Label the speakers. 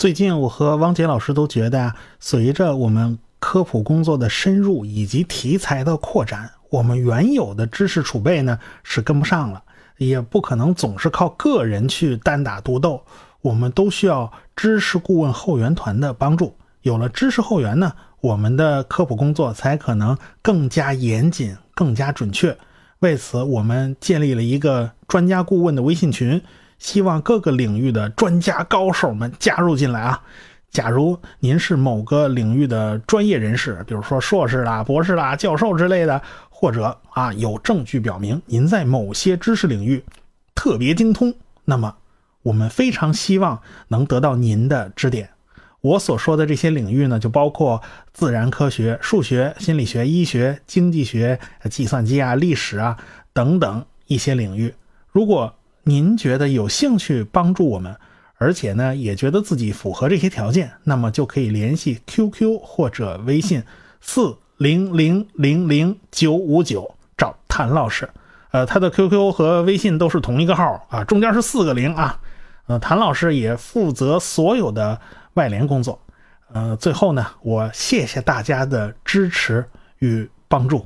Speaker 1: 最近我和汪杰老师都觉得啊，随着我们科普工作的深入以及题材的扩展，我们原有的知识储备呢是跟不上了，也不可能总是靠个人去单打独斗，我们都需要知识顾问后援团的帮助。有了知识后援呢，我们的科普工作才可能更加严谨、更加准确。为此，我们建立了一个专家顾问的微信群，希望各个领域的专家高手们加入进来啊！假如您是某个领域的专业人士，比如说硕士啦、博士啦、教授之类的，或者啊有证据表明您在某些知识领域特别精通，那么我们非常希望能得到您的指点。我所说的这些领域呢，就包括自然科学、数学、心理学、医学、经济学、计算机啊、历史啊等等一些领域。如果您觉得有兴趣帮助我们，而且呢也觉得自己符合这些条件，那么就可以联系 QQ 或者微信四零零零零九五九找谭老师。呃，他的 QQ 和微信都是同一个号啊，中间是四个零啊。呃，谭老师也负责所有的。外联工作，呃，最后呢，我谢谢大家的支持与帮助。